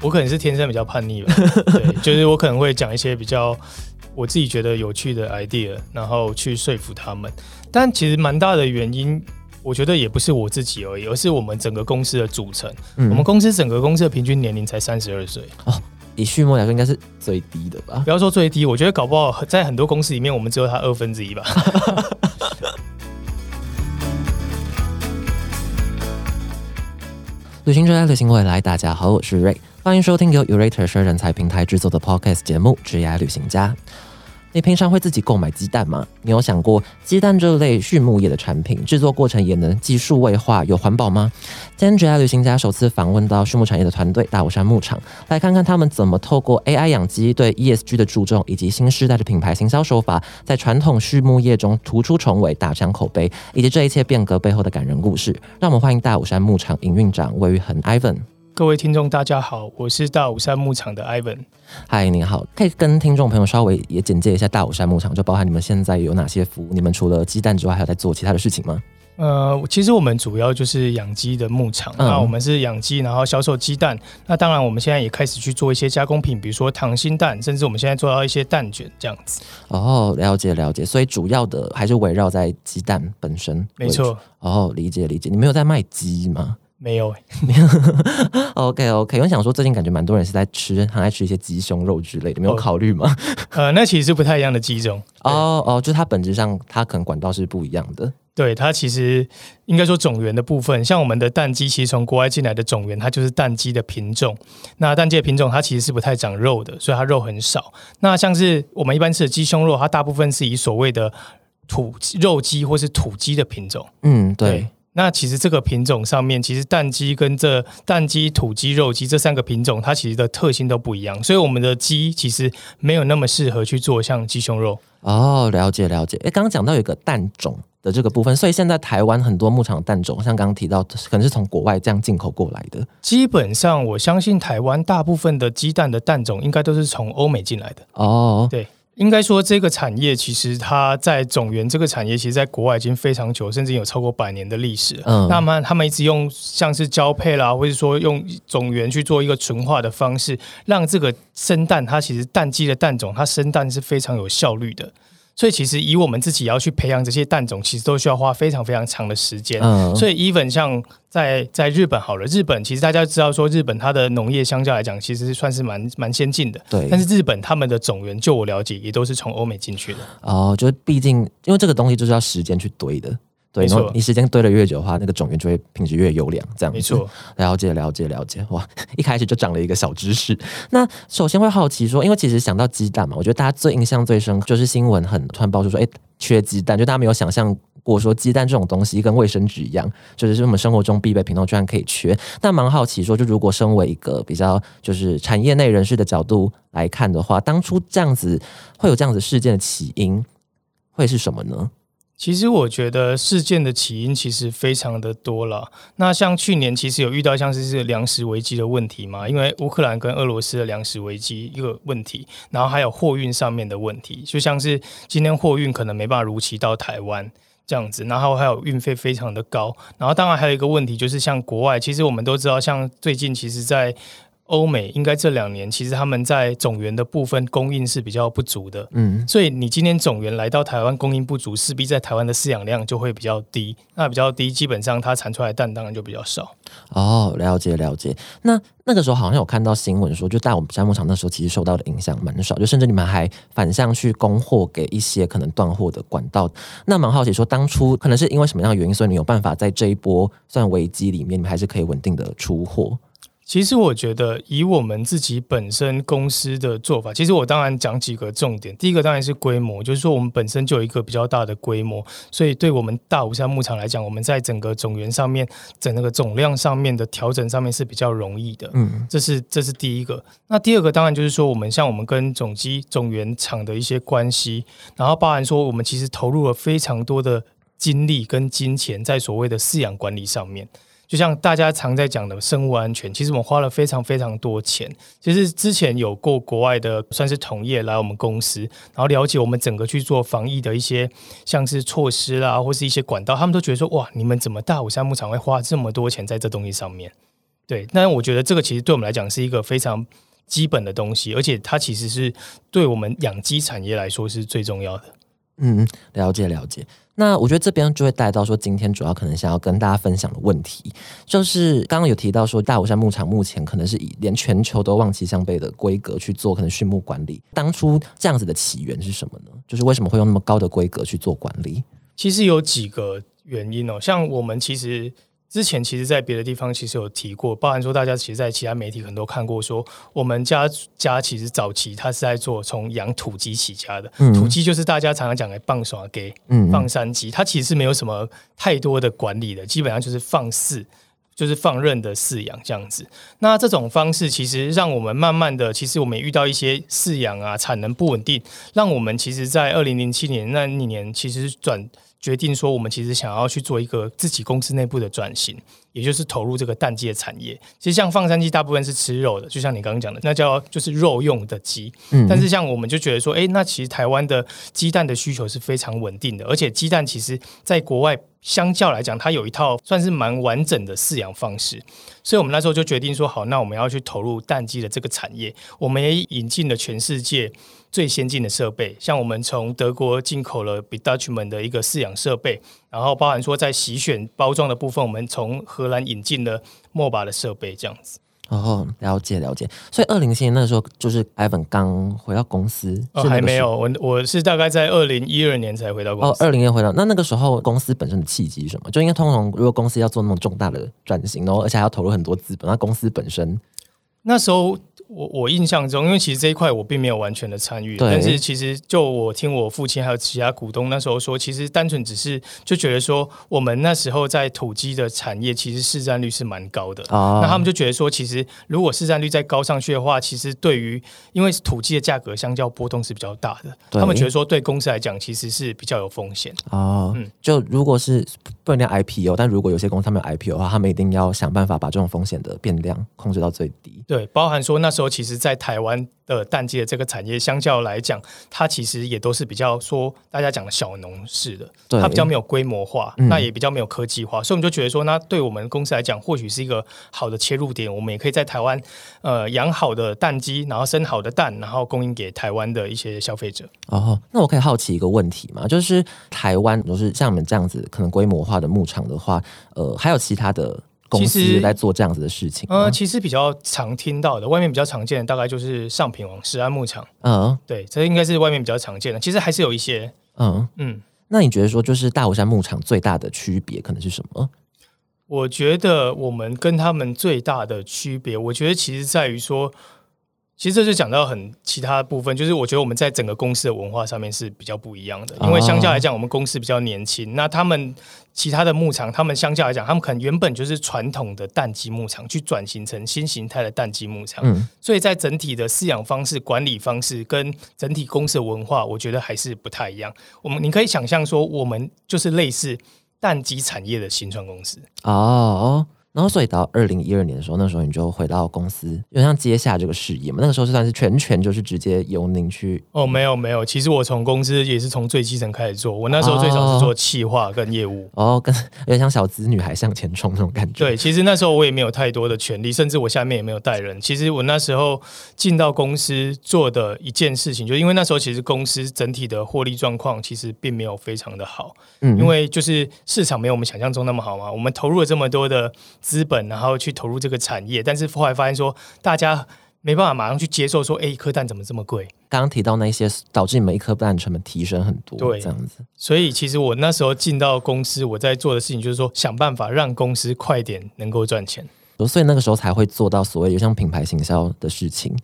我可能是天生比较叛逆吧，对，就是我可能会讲一些比较我自己觉得有趣的 idea，然后去说服他们。但其实蛮大的原因，我觉得也不是我自己而已，而是我们整个公司的组成。我们公司整个公司的平均年龄才三十二岁哦，以序幕来说应该是最低的吧？不要说最低，我觉得搞不好在很多公司里面，我们只有他二分之一吧。旅行者爱旅行未来，大家好，我是 Ray，欢迎收听由 Urator 社人才平台制作的 Podcast 节目《职业旅行家》。你平常会自己购买鸡蛋吗？你有想过鸡蛋这类畜牧业的产品制作过程也能技术位化、有环保吗？今天职业旅行家首次访问到畜牧产业的团队大武山牧场，来看看他们怎么透过 AI 养鸡、对 ESG 的注重，以及新时代的品牌行销手法，在传统畜牧业中突出重围、打响口碑，以及这一切变革背后的感人故事。让我们欢迎大武山牧场营运长魏玉恒 Ivan。各位听众，大家好，我是大武山牧场的 Ivan。嗨，你好，可以跟听众朋友稍微也简介一下大武山牧场，就包含你们现在有哪些服务？你们除了鸡蛋之外，还有在做其他的事情吗？呃，其实我们主要就是养鸡的牧场，那我们是养鸡，然后销售鸡蛋。那当然，我们现在也开始去做一些加工品，比如说溏心蛋，甚至我们现在做到一些蛋卷这样子。哦，了解了解，所以主要的还是围绕在鸡蛋本身。没错。哦，理解理解。你没有在卖鸡吗？没有，OK OK，我想说最近感觉蛮多人是在吃，很爱吃一些鸡胸肉之类的，没有考虑吗？呃，那其实不太一样的鸡种 哦哦，就它本质上它可能管道是不一样的。对，它其实应该说种源的部分，像我们的蛋鸡，其实从国外进来的种源，它就是蛋鸡的品种。那蛋鸡的品种它其实是不太长肉的，所以它肉很少。那像是我们一般吃的鸡胸肉，它大部分是以所谓的土肉鸡或是土鸡的品种。嗯，对。那其实这个品种上面，其实蛋鸡跟这蛋鸡、土鸡、肉鸡这三个品种，它其实的特性都不一样，所以我们的鸡其实没有那么适合去做像鸡胸肉。哦，了解了解。哎，刚刚讲到有一个蛋种的这个部分，所以现在台湾很多牧场蛋种，像刚刚提到，可能是从国外这样进口过来的。基本上，我相信台湾大部分的鸡蛋的蛋种，应该都是从欧美进来的。哦，对。应该说，这个产业其实它在种源这个产业，其实在国外已经非常久，甚至有超过百年的历史。嗯，那么他们一直用像是交配啦，或者说用种源去做一个纯化的方式，让这个生蛋，它其实蛋鸡的蛋种，它生蛋是非常有效率的。所以其实以我们自己要去培养这些蛋种，其实都需要花非常非常长的时间。嗯，所以 even 像在在日本好了，日本其实大家知道说，日本它的农业相较来讲，其实算是蛮蛮先进的。对。但是日本他们的种源，就我了解，也都是从欧美进去的。哦，就是毕竟因为这个东西就是要时间去堆的。对，然后你时间堆的越久的话，那个种源就会品质越优良，这样没错。了解了解了解，哇，一开始就长了一个小知识。那首先会好奇说，因为其实想到鸡蛋嘛，我觉得大家最印象最深就是新闻很突然爆出说，哎，缺鸡蛋，就大家没有想象过说鸡蛋这种东西跟卫生纸一样，就是我们生活中必备品，居然可以缺。但蛮好奇说，就如果身为一个比较就是产业内人士的角度来看的话，当初这样子会有这样子事件的起因会是什么呢？其实我觉得事件的起因其实非常的多了。那像去年其实有遇到像是是粮食危机的问题嘛，因为乌克兰跟俄罗斯的粮食危机一个问题，然后还有货运上面的问题，就像是今天货运可能没办法如期到台湾这样子，然后还有运费非常的高，然后当然还有一个问题就是像国外，其实我们都知道，像最近其实在。欧美应该这两年其实他们在种源的部分供应是比较不足的，嗯，所以你今天种源来到台湾供应不足，势必在台湾的饲养量就会比较低，那比较低，基本上它产出来的蛋当然就比较少。哦，了解了解。那那个时候好像有看到新闻说，就在我们山牧场那时候，其实受到的影响蛮少，就甚至你们还反向去供货给一些可能断货的管道。那蛮好奇说，当初可能是因为什么样的原因，所以你有办法在这一波算危机里面，你们还是可以稳定的出货。其实我觉得，以我们自己本身公司的做法，其实我当然讲几个重点。第一个当然是规模，就是说我们本身就有一个比较大的规模，所以对我们大武山牧场来讲，我们在整个种源上面、整那个总量上面的调整上面是比较容易的。嗯，这是这是第一个。那第二个当然就是说，我们像我们跟种鸡种源厂的一些关系，然后包含说我们其实投入了非常多的精力跟金钱在所谓的饲养管理上面。就像大家常在讲的生物安全，其实我们花了非常非常多钱。其实之前有过国外的算是同业来我们公司，然后了解我们整个去做防疫的一些像是措施啦，或是一些管道，他们都觉得说：哇，你们怎么大武山牧场会花这么多钱在这东西上面？对，那我觉得这个其实对我们来讲是一个非常基本的东西，而且它其实是对我们养鸡产业来说是最重要的。嗯，了解了解。那我觉得这边就会带到说，今天主要可能想要跟大家分享的问题，就是刚刚有提到说，大武山牧场目前可能是以连全球都望其项背的规格去做可能畜牧管理。当初这样子的起源是什么呢？就是为什么会用那么高的规格去做管理？其实有几个原因哦，像我们其实。之前其实，在别的地方其实有提过，包含说大家其实，在其他媒体可能都看过，说我们家家其实早期他是在做从养土鸡起家的，土鸡就是大家常常讲的棒耍给放山鸡，它其实是没有什么太多的管理的，基本上就是放饲，就是放任的饲养这样子。那这种方式其实让我们慢慢的，其实我们也遇到一些饲养啊产能不稳定，让我们其实，在二零零七年那一年，其实转。决定说，我们其实想要去做一个自己公司内部的转型，也就是投入这个蛋鸡的产业。其实像放山鸡，大部分是吃肉的，就像你刚刚讲的，那叫就是肉用的鸡。嗯，但是像我们就觉得说，哎，那其实台湾的鸡蛋的需求是非常稳定的，而且鸡蛋其实在国外相较来讲，它有一套算是蛮完整的饲养方式。所以我们那时候就决定说，好，那我们要去投入蛋鸡的这个产业。我们也引进了全世界。最先进的设备，像我们从德国进口了 b Dutchman 的一个饲养设备，然后包含说在洗选包装的部分，我们从荷兰引进了莫巴的设备，这样子。哦，了解了解。所以二零七年那时候，就是 Ivan 刚回到公司，还没有。我我是大概在二零一二年才回到公司。哦，二零年回到，那那个时候公司本身的契机是什么？就应该通常如果公司要做那种重大的转型，然后而且还要投入很多资本，那公司本身那时候。我我印象中，因为其实这一块我并没有完全的参与，但是其实就我听我父亲还有其他股东那时候说，其实单纯只是就觉得说，我们那时候在土鸡的产业其实市占率是蛮高的，那他们就觉得说，其实如果市占率再高上去的话，其实对于因为土鸡的价格相较波动是比较大的，他们觉得说对公司来讲其实是比较有风险哦。嗯，就如果是不能 IPO，但如果有些公司他们有 IPO 的话，他们一定要想办法把这种风险的变量控制到最低。对，包含说那。时候其实，在台湾的蛋鸡的这个产业，相较来讲，它其实也都是比较说大家讲的小农式的，它比较没有规模化，那也比较没有科技化，所以我们就觉得说，那对我们公司来讲，或许是一个好的切入点。我们也可以在台湾，呃，养好的蛋鸡，然后生好的蛋，然后供应给台湾的一些消费者。哦，那我可以好奇一个问题嘛，就是台湾，就是像我们这样子，可能规模化的牧场的话，呃，还有其他的。公司在做这样子的事情。呃，其实比较常听到的，外面比较常见的大概就是上品王石安牧场。嗯，对，这应该是外面比较常见的。其实还是有一些。嗯嗯，那你觉得说，就是大武山牧场最大的区别可能是什么？我觉得我们跟他们最大的区别，我觉得其实在于说。其实这就讲到很其他部分，就是我觉得我们在整个公司的文化上面是比较不一样的。因为相较来讲，我们公司比较年轻，那他们其他的牧场，他们相较来讲，他们可能原本就是传统的蛋鸡牧场，去转型成新形态的蛋鸡牧场。嗯，所以在整体的饲养方式、管理方式跟整体公司的文化，我觉得还是不太一样。我们你可以想象说，我们就是类似蛋鸡产业的新创公司哦。然后，所以到二零一二年的时候，那时候你就回到公司，有点像接下这个事业嘛。那个时候是算是全权，就是直接由您去。哦，没有没有，其实我从公司也是从最基层开始做。我那时候最早是做企划跟业务。哦，跟有点像小资女孩向前冲那种感觉。对，其实那时候我也没有太多的权利，甚至我下面也没有带人。其实我那时候进到公司做的一件事情，就因为那时候其实公司整体的获利状况其实并没有非常的好。嗯。因为就是市场没有我们想象中那么好嘛。我们投入了这么多的资本，然后去投入这个产业，但是后来发现说，大家没办法马上去接受说，哎，一颗蛋怎么这么贵？刚刚提到那些导致你们一颗蛋成本提升很多，对，这样子。所以其实我那时候进到公司，我在做的事情就是说，想办法让公司快点能够赚钱。所以那个时候才会做到所谓有像品牌行销的事情。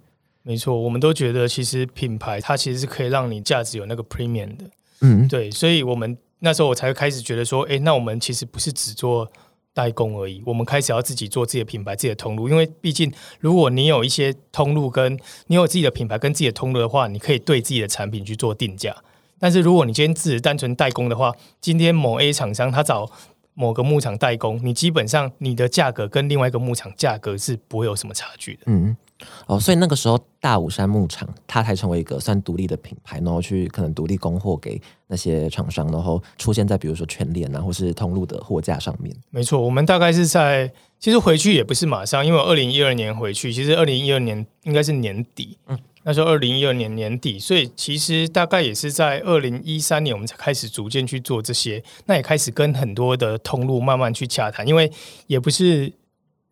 没错，我们都觉得其实品牌它其实是可以让你价值有那个 premium 的。嗯，对，所以我们那时候我才会开始觉得说，哎，那我们其实不是只做。代工而已，我们开始要自己做自己的品牌、自己的通路，因为毕竟如果你有一些通路，跟你有自己的品牌跟自己的通路的话，你可以对自己的产品去做定价。但是如果你今天自己单纯代工的话，今天某 A 厂商他找某个牧场代工，你基本上你的价格跟另外一个牧场价格是不会有什么差距的。嗯，哦，所以那个时候大武山牧场它才成为一个算独立的品牌，然后去可能独立供货给那些厂商，然后出现在比如说全联啊或是通路的货架上面。没错，我们大概是在其实回去也不是马上，因为二零一二年回去，其实二零一二年应该是年底，嗯，那时候二零一二年年底，所以其实大概也是在二零一三年我们才开始逐渐去做这些，那也开始跟很多的通路慢慢去洽谈，因为也不是。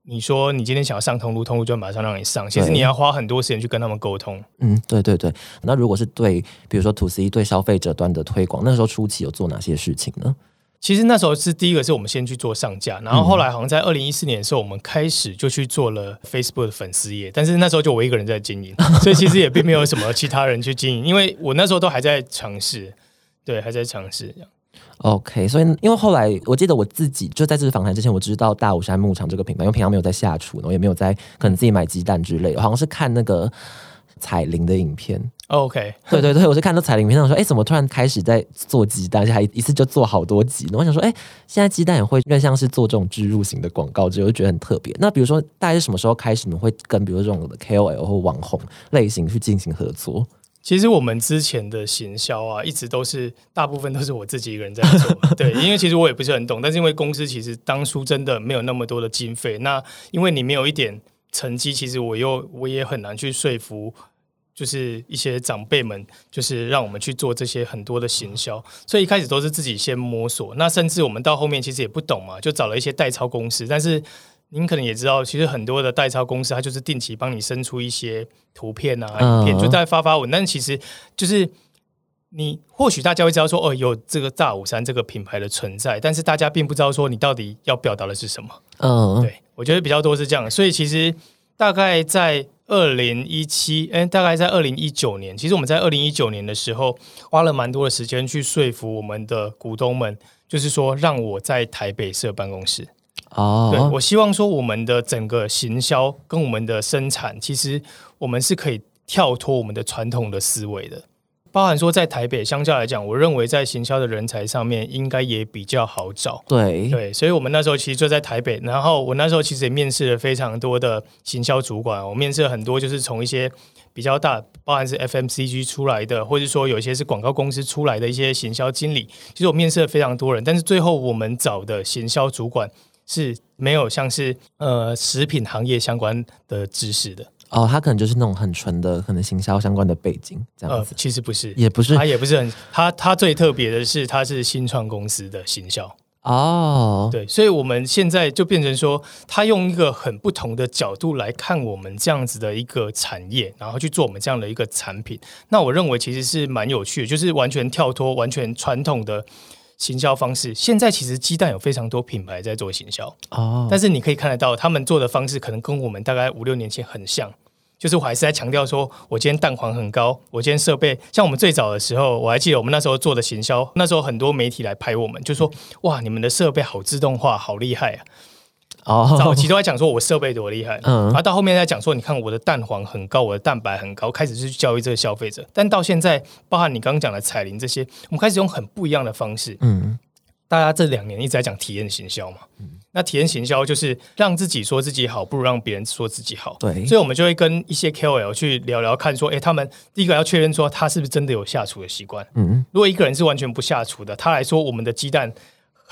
你说你今天想要上通路，通路就马上让你上。其实你要花很多时间去跟他们沟通。嗯，对对对。那如果是对，比如说 to C 对消费者端的推广，那时候初期有做哪些事情呢？其实那时候是第一个是我们先去做上架，然后后来好像在二零一四年的时候，我们开始就去做了 Facebook 的粉丝页，但是那时候就我一个人在经营，所以其实也并没有什么其他人去经营，因为我那时候都还在尝试，对，还在尝试这样。OK，所以因为后来我记得我自己就在这次访谈之前，我知道大武山牧场这个品牌，因为平常没有在下厨，然后也没有在可能自己买鸡蛋之类，好像是看那个彩铃的影片。OK，对对对，我是看到彩铃影片上说，哎，怎么突然开始在做鸡蛋，而且还一次就做好多集？我想说，哎，现在鸡蛋也会越像是做这种植入型的广告，就觉得很特别。那比如说，大概是什么时候开始，你们会跟比如这种 KOL 或网红类型去进行合作？其实我们之前的行销啊，一直都是大部分都是我自己一个人在做。对，因为其实我也不是很懂，但是因为公司其实当初真的没有那么多的经费，那因为你没有一点成绩，其实我又我也很难去说服，就是一些长辈们，就是让我们去做这些很多的行销。所以一开始都是自己先摸索，那甚至我们到后面其实也不懂嘛，就找了一些代操公司，但是。您可能也知道，其实很多的代抄公司，它就是定期帮你生出一些图片啊、影片，就在发发文。但其实就是你或许大家会知道说，哦，有这个大五山这个品牌的存在，但是大家并不知道说你到底要表达的是什么。嗯，对，我觉得比较多是这样。所以其实大概在二零一七，哎，大概在二零一九年，其实我们在二零一九年的时候花了蛮多的时间去说服我们的股东们，就是说让我在台北设办公室。哦，对我希望说，我们的整个行销跟我们的生产，其实我们是可以跳脱我们的传统的思维的。包含说，在台北相较来讲，我认为在行销的人才上面，应该也比较好找。对对，所以我们那时候其实就在台北，然后我那时候其实也面试了非常多的行销主管，我面试了很多，就是从一些比较大，包含是 FMCG 出来的，或者说有一些是广告公司出来的一些行销经理。其实我面试了非常多人，但是最后我们找的行销主管。是没有像是呃食品行业相关的知识的哦，他可能就是那种很纯的，可能行销相关的背景这样子。其实不是，也不是，他也不是很他他最特别的是，他是新创公司的行销哦。对，所以我们现在就变成说，他用一个很不同的角度来看我们这样子的一个产业，然后去做我们这样的一个产品。那我认为其实是蛮有趣的，就是完全跳脱完全传统的。行销方式，现在其实鸡蛋有非常多品牌在做行销哦，但是你可以看得到，他们做的方式可能跟我们大概五六年前很像，就是我还是在强调说，我今天蛋黄很高，我今天设备像我们最早的时候，我还记得我们那时候做的行销，那时候很多媒体来拍我们，就说哇，你们的设备好自动化，好厉害啊。哦，早期都在讲说我设备多厉害，嗯，然后到后面在讲说，你看我的蛋黄很高，我的蛋白很高，开始去教育这个消费者。但到现在，包含你刚刚讲的彩铃这些，我们开始用很不一样的方式，嗯，大家这两年一直在讲体验行销嘛，嗯，那体验行销就是让自己说自己好，不如让别人说自己好，对，所以我们就会跟一些 KOL 去聊聊看，说，哎，他们第一个要确认说他是不是真的有下厨的习惯，嗯，如果一个人是完全不下厨的，他来说我们的鸡蛋。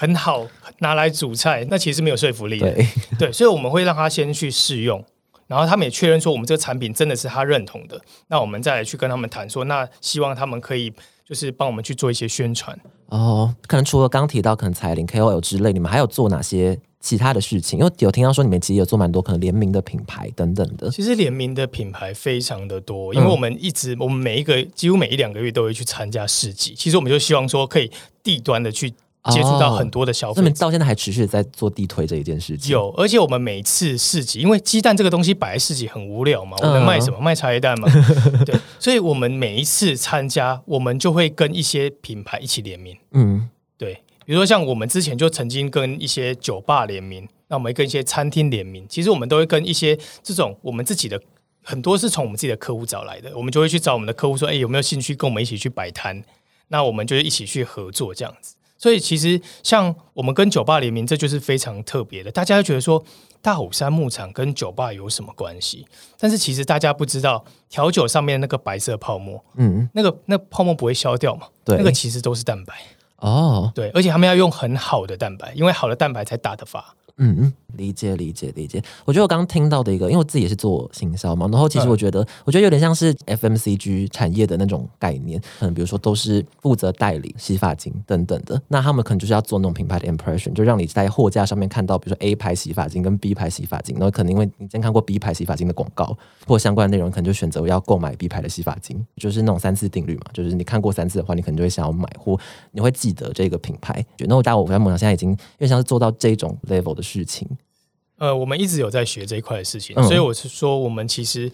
很好拿来煮菜，那其实没有说服力。对 对，所以我们会让他先去试用，然后他们也确认说我们这个产品真的是他认同的，那我们再来去跟他们谈说，那希望他们可以就是帮我们去做一些宣传。哦，可能除了刚提到可能彩铃 KOL 之类，你们还有做哪些其他的事情？因为有听到说你们其实有做蛮多可能联名的品牌等等的。其实联名的品牌非常的多，因为我们一直我们每一个几乎每一两个月都会去参加市集，其实我们就希望说可以地端的去。接触到很多的消费，那么到现在还持续在做地推这一件事情。有，而且我们每次市集，因为鸡蛋这个东西摆在市集很无聊嘛，我们卖什么？卖茶叶蛋嘛。对，所以我们每一次参加，我们就会跟一些品牌一起联名。嗯，对，比如说像我们之前就曾经跟一些酒吧联名，那我们跟一些餐厅联名，其实我们都会跟一些这种我们自己的很多是从我们自己的客户找来的，我们就会去找我们的客户说，哎，有没有兴趣跟我们一起去摆摊？那我们就一起去合作这样子。所以其实像我们跟酒吧联名，这就是非常特别的。大家会觉得说大虎山牧场跟酒吧有什么关系？但是其实大家不知道，调酒上面那个白色泡沫，嗯，那个那泡沫不会消掉嘛？对那个其实都是蛋白。哦，对，而且他们要用很好的蛋白，因为好的蛋白才打得发。嗯嗯，理解理解理解。我觉得我刚刚听到的一个，因为我自己也是做行销嘛，然后其实嗯我觉得，我觉得有点像是 FMCG 产业的那种概念，可能比如说都是负责代理洗发精等等的，那他们可能就是要做那种品牌的 impression，就让你在货架上面看到，比如说 A 牌洗发精跟 B 牌洗发精，然后可能因为你之前看过 B 牌洗发精的广告或相关内容，可能就选择要购买 B 牌的洗发精，就是那种三次定律嘛，就是你看过三次的话，你可能就会想要买，或你会记得这个品牌。那我大我在梦想现在已经因为像是做到这种 level 的事情。呃，我们一直有在学这一块的事情，嗯所以我是说，我们其实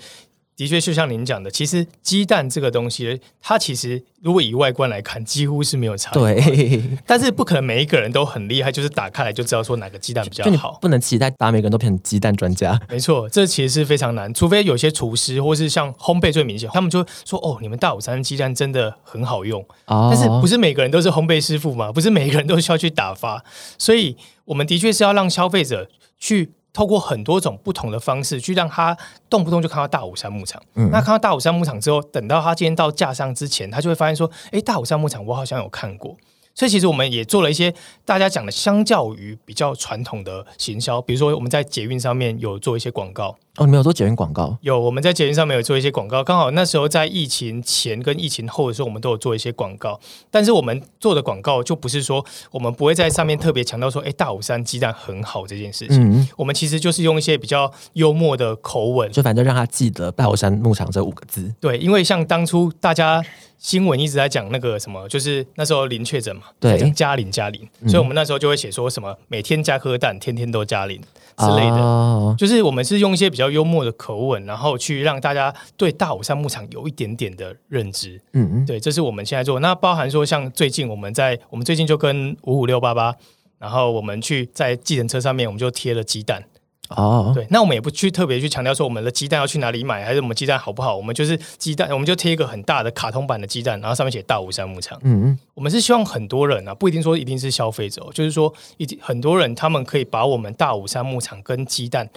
的确就像您讲的，其实鸡蛋这个东西，它其实如果以外观来看，几乎是没有差异。，对，但是不可能每一个人都很厉害，就是打开来就知道说哪个鸡蛋比较好。不能期待把每个人都变成鸡蛋专家。没错，这其实是非常难，除非有些厨师或是像烘焙最明显，他们就会说哦，你们大武山鸡蛋真的很好用。哦但是不是每个人都是烘焙师傅嘛？不是每个人都需要去打发，所以我们的确是要让消费者去透过很多种不同的方式，去让他动不动就看到大武山牧场。嗯那看到大武山牧场之后，等到他今天到架上之前，他就会发现说：“哎，大武山牧场我好像有看过。”所以其实我们也做了一些大家讲的，相较于比较传统的行销，比如说我们在捷运上面有做一些广告，哦，你们有做捷运广告有，我们在捷运上面有做一些广告，刚好那时候在疫情前跟疫情后的时候，我们都有做一些广告。但是我们做的广告就不是说我们不会在上面特别强调说，哎，大武山鸡蛋很好这件事情。嗯，我们其实就是用一些比较幽默的口吻，就反正让他记得大火山牧场这五个字。对，因为像当初大家新闻一直在讲那个什么，就是那时候零确诊嘛，对加零加零，所以我们那时候就会写说什么每天加颗蛋，天天都加零之类的。哦，就是我们是用一些比较幽默的口吻，然后去让大家对大武山牧场有一点点的认知。嗯嗯，对，这是我们现在做。那包含说，像最近我们在我们最近就跟五五六八八，然后我们去在计程车上面，我们就贴了鸡蛋。哦，对，那我们也不去特别去强调说我们的鸡蛋要去哪里买，还是我们鸡蛋好不好？我们就是鸡蛋，我们就贴一个很大的卡通版的鸡蛋，然后上面写大武山牧场。嗯嗯，我们是希望很多人啊，不一定说一定是消费者哦，就是说一定很多人他们可以把我们大武山牧场跟鸡蛋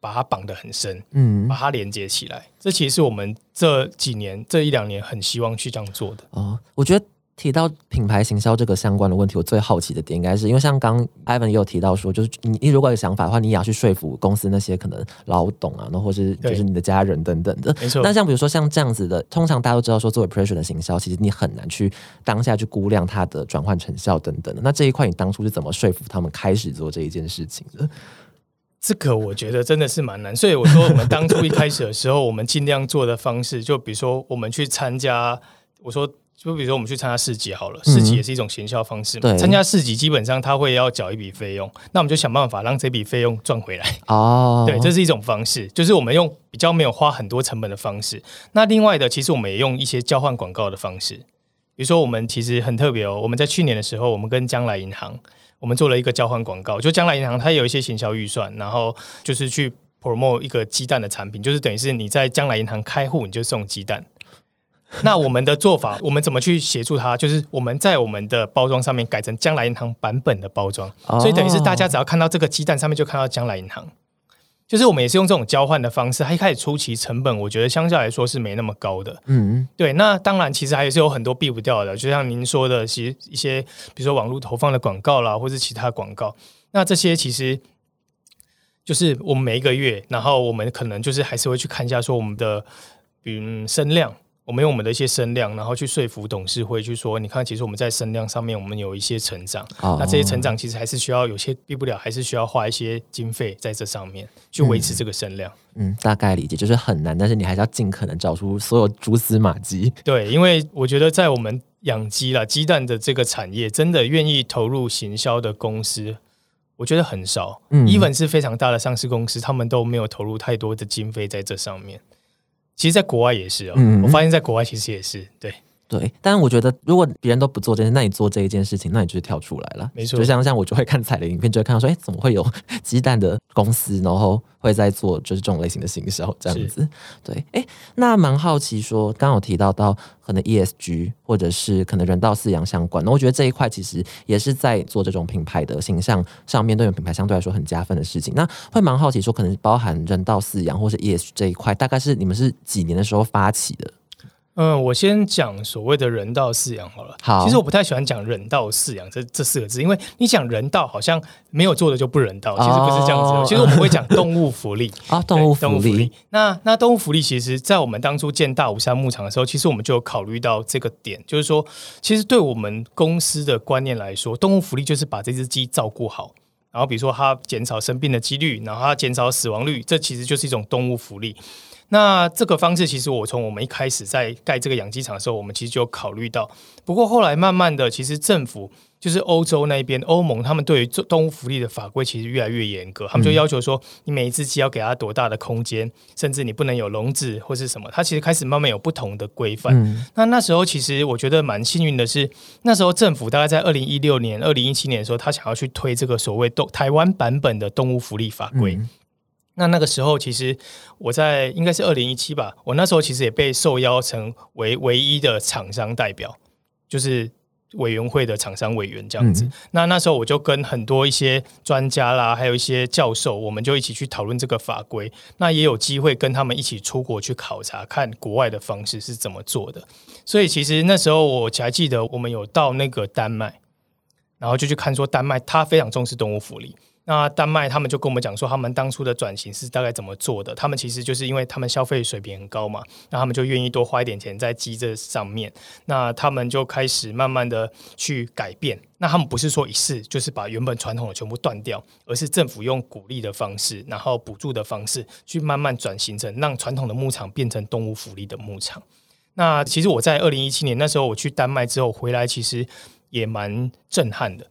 把它绑得很深，嗯把它连接起来。这其实是我们这几年这一两年很希望去这样做的。哦，我觉得提到品牌行销这个相关的问题，我最好奇的点应该是因为像刚 Ivan 也有提到说，就是你你如果有想法的话，你也要去说服公司那些可能老董啊，然后或是就是你的家人等等的。没错那像比如说像这样子的，通常大家都知道说做 impression 的行销，其实你很难去当下去估量它的转换成效等等的。那这一块你当初是怎么说服他们开始做这一件事情的？这个我觉得真的是蛮难，所以我说我们当初一开始的时候，我们尽量做的方式，就比如说我们去参加，我说就比如说我们去参加市集好了，市集也是一种行销方式嘛。对参加市集基本上他会要缴一笔费用，那我们就想办法让这笔费用赚回来。哦，对，这是一种方式，就是我们用比较没有花很多成本的方式。那另外的，其实我们也用一些交换广告的方式，比如说我们其实很特别哦，我们在去年的时候，我们跟将来银行，我们做了一个交换广告，就将来银行它有一些行销预算，然后就是去 promote 一个鸡蛋的产品，就是等于是你在将来银行开户，你就送鸡蛋。那我们的做法，我们怎么去协助他？就是我们在我们的包装上面改成将来银行版本的包装，哦所以等于是大家只要看到这个鸡蛋上面就看到将来银行。就是我们也是用这种交换的方式，它一开始初期成本，我觉得相较来说是没那么高的。嗯对，那当然其实还是有很多避不掉的，就像您说的，其实一些比如说网络投放的广告啦，或是其他广告，那这些其实就是我们每一个月，然后我们可能就是还是会去看一下说我们的嗯声量。我们用我们的一些声量，然后去说服董事会，去说，你看，其实我们在声量上面，我们有一些成长。哦那这些成长其实还是需要有些避不了，还是需要花一些经费在这上面去维持这个声量。嗯，大概理解，就是很难，但是你还是要尽可能找出所有蛛丝马迹。对，因为我觉得在我们养鸡啦、鸡蛋的这个产业，真的愿意投入行销的公司，我觉得很少。嗯 even 是非常大的上市公司，他们都没有投入太多的经费在这上面。其实，在国外也是哦，嗯我发现在国外其实也是对。对，但我觉得如果别人都不做这件，那你做这一件事情，那你就是跳出来了。没错就像像我就会看彩铃影片，就会看到说，哎，怎么会有 鸡蛋的公司，然后会在做就是这种类型的行销这样子。对，哎，那蛮好奇说，刚刚有提到到可能 ESG 或者是可能人道饲养相关，那我觉得这一块其实也是在做这种品牌的形象上面，对于品牌相对来说很加分的事情。那会蛮好奇说，可能包含人道饲养或是 ESG 这一块，大概是你们是几年的时候发起的？嗯，我先讲所谓的人道饲养好了。好其实我不太喜欢讲人道饲养这这四个字，因为你讲人道好像没有做的就不人道，其实不是这样子其实我们会讲动物福利。啊，动物福对动物福利利，。那那动物福利，其实在我们当初建大武山牧场的时候，其实我们就有考虑到这个点，就是说，其实对我们公司的观念来说，动物福利就是把这只鸡照顾好，然后比如说它减少生病的几率，然后它减少死亡率，这其实就是一种动物福利。那这个方式，其实我从我们一开始在盖这个养鸡场的时候，我们其实就有考虑到。不过后来慢慢的，其实政府就是欧洲那边，欧盟他们对于这动物福利的法规其实越来越严格，他们就要求说，你每一只鸡要给它多大的空间，甚至你不能有笼子或是什么，它其实开始慢慢有不同的规范。嗯那那时候其实我觉得蛮幸运的是，那时候政府大概在二零一六年、二零一七年的时候，他想要去推这个所谓动台湾版本的动物福利法规。嗯那那个时候，其实我在应该是二零一七吧，我那时候其实也被受邀成为唯一的厂商代表，就是委员会的厂商委员这样子。嗯那那时候我就跟很多一些专家啦，还有一些教授，我们就一起去讨论这个法规。那也有机会跟他们一起出国去考察，看国外的方式是怎么做的。所以其实那时候我还记得，我们有到那个丹麦，然后就去看说丹麦它非常重视动物福利。那丹麦他们就跟我们讲说，他们当初的转型是大概怎么做的。他们其实就是因为他们消费水平很高嘛，那他们就愿意多花一点钱在鸡这上面。那他们就开始慢慢的去改变。那他们不是说一次就是把原本传统的全部断掉，而是政府用鼓励的方式，然后补助的方式，去慢慢转型成让传统的牧场变成动物福利的牧场。那其实我在二零一七年那时候我去丹麦之后回来，其实也蛮震撼的。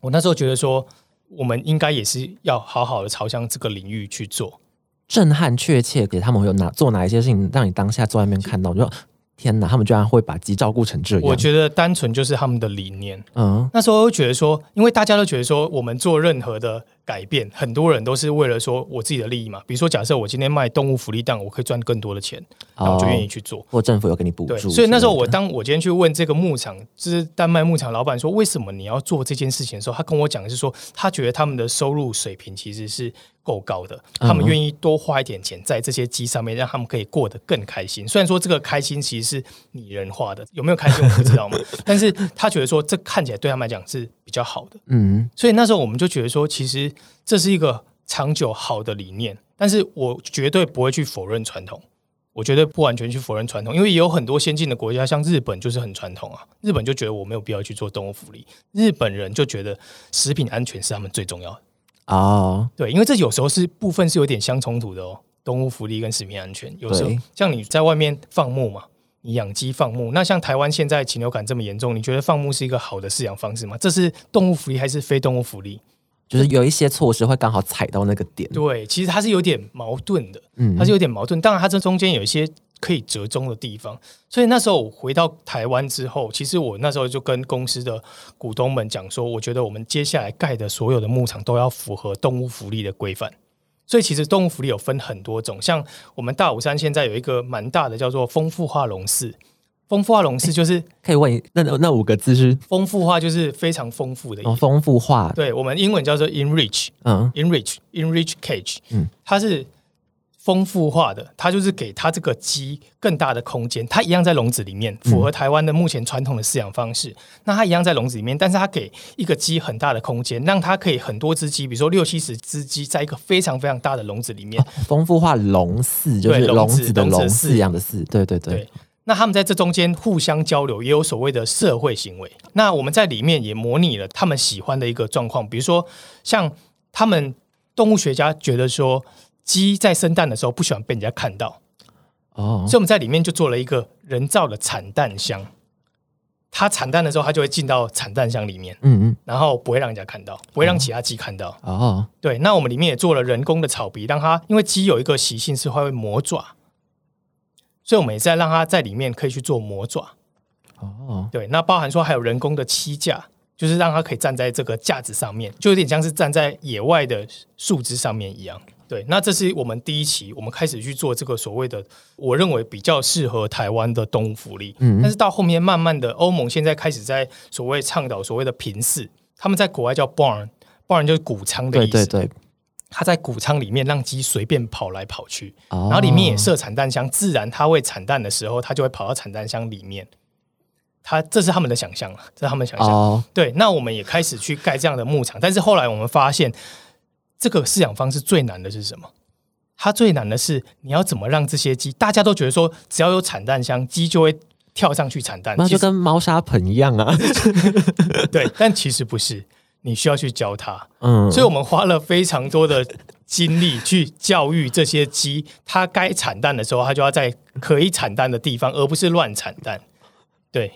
我那时候觉得说，我们应该也是要好好的朝向这个领域去做。震撼确切给他们有哪做哪一些事情，让你当下坐在那边看到，就天哪，他们居然会把鸡照顾成这样。我觉得单纯就是他们的理念。嗯那时候会觉得说，因为大家都觉得说，我们做任何的改变，很多人都是为了说我自己的利益嘛。比如说，假设我今天卖动物福利蛋，我可以赚更多的钱，那我就愿意去做。或政府有给你补，助所以那时候我当我今天去问这个牧场，就是丹麦牧场老板说，为什么你要做这件事情的时候，他跟我讲的是说，他觉得他们的收入水平其实是够高的，嗯他们愿意多花一点钱在这些鸡上面，让他们可以过得更开心。虽然说这个开心其实是拟人化的，有没有开心我不知道嘛，但是他觉得说这看起来对他们来讲是比较好的。嗯。所以那时候我们就觉得说，其实这是一个长久好的理念，但是我绝对不会去否认传统，我绝对不完全去否认传统，因为也有很多先进的国家，像日本就是很传统啊，日本就觉得我没有必要去做动物福利，日本人就觉得食品安全是他们最重要的，哦，对，因为这有时候是部分是有点相冲突的哦，动物福利跟食品安全，有时候像你在外面放牧嘛。你养鸡放牧，那像台湾现在禽流感这么严重，你觉得放牧是一个好的饲养方式吗？这是动物福利还是非动物福利？就是有一些措施会刚好踩到那个点，对，其实它是有点矛盾的，嗯它是有点矛盾。当然，它这中间有一些可以折中的地方。所以那时候我回到台湾之后，其实我那时候就跟公司的股东们讲说，我觉得我们接下来盖的所有的牧场都要符合动物福利的规范。所以其实动物福利有分很多种，像我们大武山现在有一个蛮大的叫做丰富化笼寺。丰富化笼式就是可以问那那五个字是丰富化，就是非常丰富的意思。哦丰富化，对我们英文叫做 enrich，嗯 enrich enrich cage，嗯它是丰富化的，它就是给它这个鸡更大的空间，它一样在笼子里面，符合台湾的目前传统的饲养方式。那它一样在笼子里面，但是它给一个鸡很大的空间，让它可以很多只鸡，比如说六七十只鸡，在一个非常非常大的笼子里面。丰富化笼饲就是笼子子的笼饲养的饲，对对对对，那他们在这中间互相交流，也有所谓的社会行为。那我们在里面也模拟了他们喜欢的一个状况，比如说像他们动物学家觉得说，鸡在生蛋的时候不喜欢被人家看到，哦所以我们在里面就做了一个人造的产蛋箱。它产蛋的时候，它就会进到产蛋箱里面，嗯嗯然后不会让人家看到，不会让其他鸡看到。哦对，那我们里面也做了人工的草皮，让它因为鸡有一个习性是会磨爪，所以我们也在让它在里面可以去做磨爪。哦，对，那包含说还有人工的栖架，就是让它可以站在这个架子上面，就有点像是站在野外的树枝上面一样。对，那这是我们第一期，我们开始去做这个所谓的，我认为比较适合台湾的动物福利。嗯但是到后面慢慢的，欧盟现在开始在所谓倡导所谓的平饲，他们在国外叫 barn，barn 就是谷仓的意思。对对对，它在谷仓里面让鸡随便跑来跑去，哦然后里面也设产蛋箱，自然它会产蛋的时候，它就会跑到产蛋箱里面。它这是他们的想象了，这是他们的想象。哦，对，那我们也开始去盖这样的牧场，但是后来我们发现，这个饲养方式最难的是什么？它最难的是你要怎么让这些鸡，大家都觉得说只要有产蛋箱，鸡就会跳上去产蛋，那就跟猫砂盆一样啊。对，但其实不是，你需要去教它。嗯，所以我们花了非常多的精力去教育这些鸡，它该产蛋的时候，它就要在可以产蛋的地方，而不是乱产蛋。对，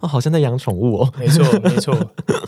哦好像在养宠物哦。没错，没错，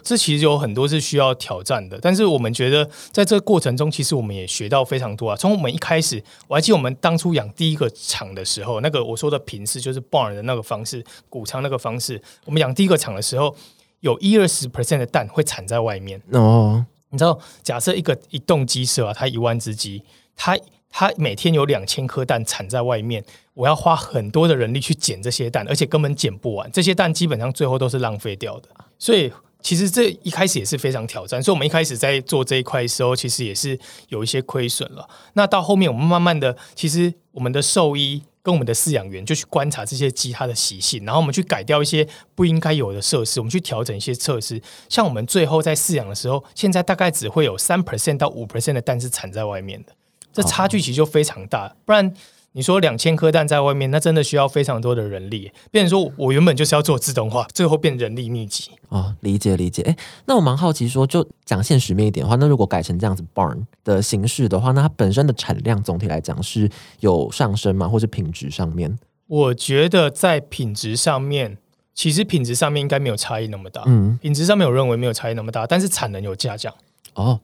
这其实有很多是需要挑战的，但是我们觉得在这个过程中，其实我们也学到非常多啊。从我们一开始，我还记得我们当初养第一个场的时候，那个我说的平式就是 barn 的那个方式，谷仓那个方式，我们养第一个场的时候，有一二十 percent 的蛋会产在外面。哦，你知道，假设一个一栋鸡舍啊，它一万只鸡，它它每天有两千颗蛋产在外面，我要花很多的人力去捡这些蛋，而且根本捡不完，这些蛋基本上最后都是浪费掉的。所以其实这一开始也是非常挑战，所以我们一开始在做这一块的时候，其实也是有一些亏损了。那到后面我们慢慢的，其实我们的兽医。跟我们的饲养员就去观察这些鸡它的习性，然后我们去改掉一些不应该有的设施，我们去调整一些设施。像我们最后在饲养的时候，现在大概只会有三 percent 到五 percent 的蛋是产在外面的，这差距其实就非常大。不然你说两千颗蛋在外面，那真的需要非常多的人力。变成说我原本就是要做自动化，最后变人力密集。哦，理解理解。哎，那我蛮好奇说，就讲现实面一点的话，那如果改成这样子 barn 的形式的话，那它本身的产量总体来讲是有上升吗？或是品质上面？我觉得在品质上面，其实品质上面应该没有差异那么大。嗯，品质上面我认为没有差异那么大，但是产能有下降。哦，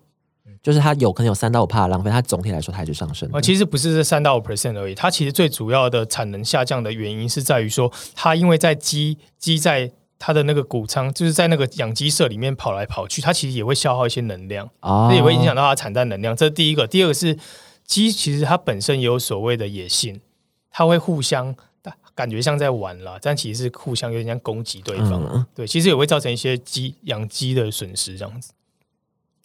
就是它有可能有三到五帕的浪费，它总体来说它还是上升的。啊，其实不是这三到五 percent 而已，它其实最主要的产能下降的原因是在于说，它因为在鸡鸡在它的那个谷仓，就是在那个养鸡舍里面跑来跑去，它其实也会消耗一些能量，哦这也会影响到它的产蛋能量。这是第一个，第二个是鸡其实它本身也有所谓的野性，它会互相。感觉像在玩了，但其实是互相有点像攻击对方。嗯对，其实也会造成一些鸡养鸡的损失，这样子。